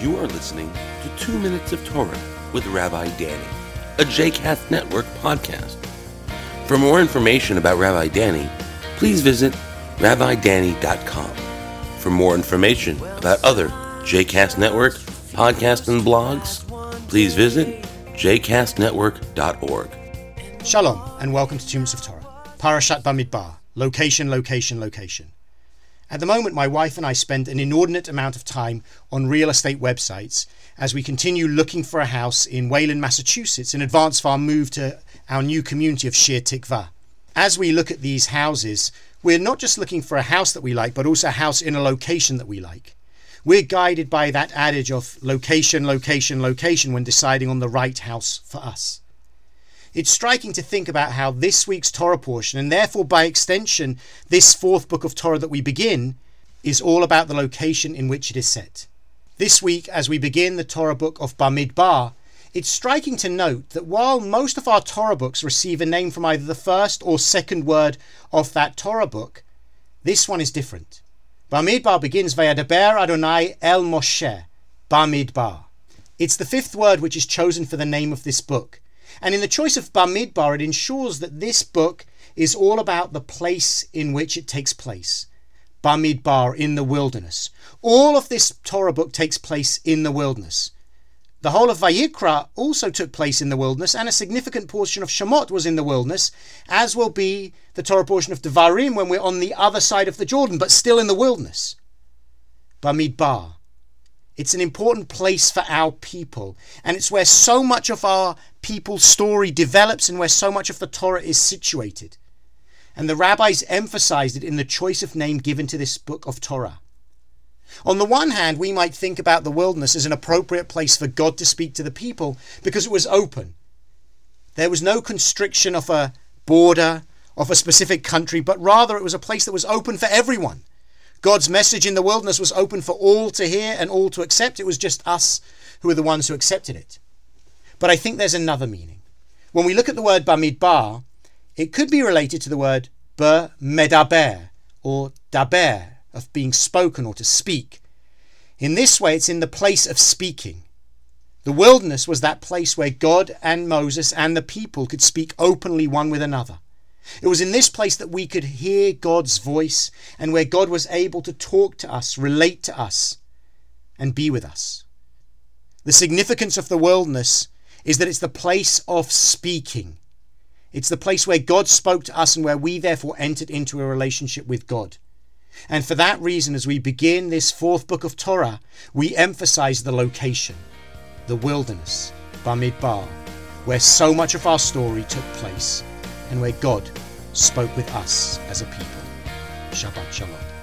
You are listening to 2 Minutes of Torah with Rabbi Danny, a JCast Network podcast. For more information about Rabbi Danny, please visit rabbidanny.com. For more information about other JCast Network podcasts and blogs, please visit jcastnetwork.org. Shalom, and welcome to Two Minutes of Torah. Parashat Bamidbar. Location, location, location. At the moment, my wife and I spend an inordinate amount of time on real estate websites as we continue looking for a house in Wayland, Massachusetts in advance of our move to our new community of Shir Tikva. As we look at these houses, we're not just looking for a house that we like, but also a house in a location that we like. We're guided by that adage of location, location, location when deciding on the right house for us. It's striking to think about how this week's Torah portion, and therefore by extension, this fourth book of Torah that we begin, is all about the location in which it is set. This week, as we begin the Torah book of Bamidbar, it's striking to note that while most of our Torah books receive a name from either the first or second word of that Torah book, this one is different. Bamidbar begins Vayadaber Adonai El Moshe, Bamidbar. It's the fifth word which is chosen for the name of this book. And in the choice of Bamidbar, it ensures that this book is all about the place in which it takes place. Bamidbar, in the wilderness. All of this Torah book takes place in the wilderness. The whole of Vayikra also took place in the wilderness, and a significant portion of Shemot was in the wilderness, as will be the Torah portion of Devarim when we're on the other side of the Jordan, but still in the wilderness. Bamidbar, it's an important place for our people. And it's where so much of our people's story develops and where so much of the Torah is situated. And the rabbis emphasized it in the choice of name given to this book of Torah. On the one hand, we might think about the wilderness as an appropriate place for God to speak to the people because it was open. There was no constriction of a border, of a specific country, but rather it was a place that was open for everyone. God's message in the wilderness was open for all to hear and all to accept. It was just us who were the ones who accepted it. But I think there's another meaning. When we look at the word Bamidbar, it could be related to the word ber medaber or daber, of being spoken or to speak. In this way, it's in the place of speaking. The wilderness was that place where God and Moses and the people could speak openly one with another. It was in this place that we could hear God's voice and where God was able to talk to us, relate to us, and be with us. The significance of the wilderness is that it's the place of speaking. It's the place where God spoke to us and where we therefore entered into a relationship with God. And for that reason, as we begin this fourth book of Torah, we emphasize the location, the wilderness, Bamidbar, where so much of our story took place and where God spoke with us as a people. Shabbat Shalom.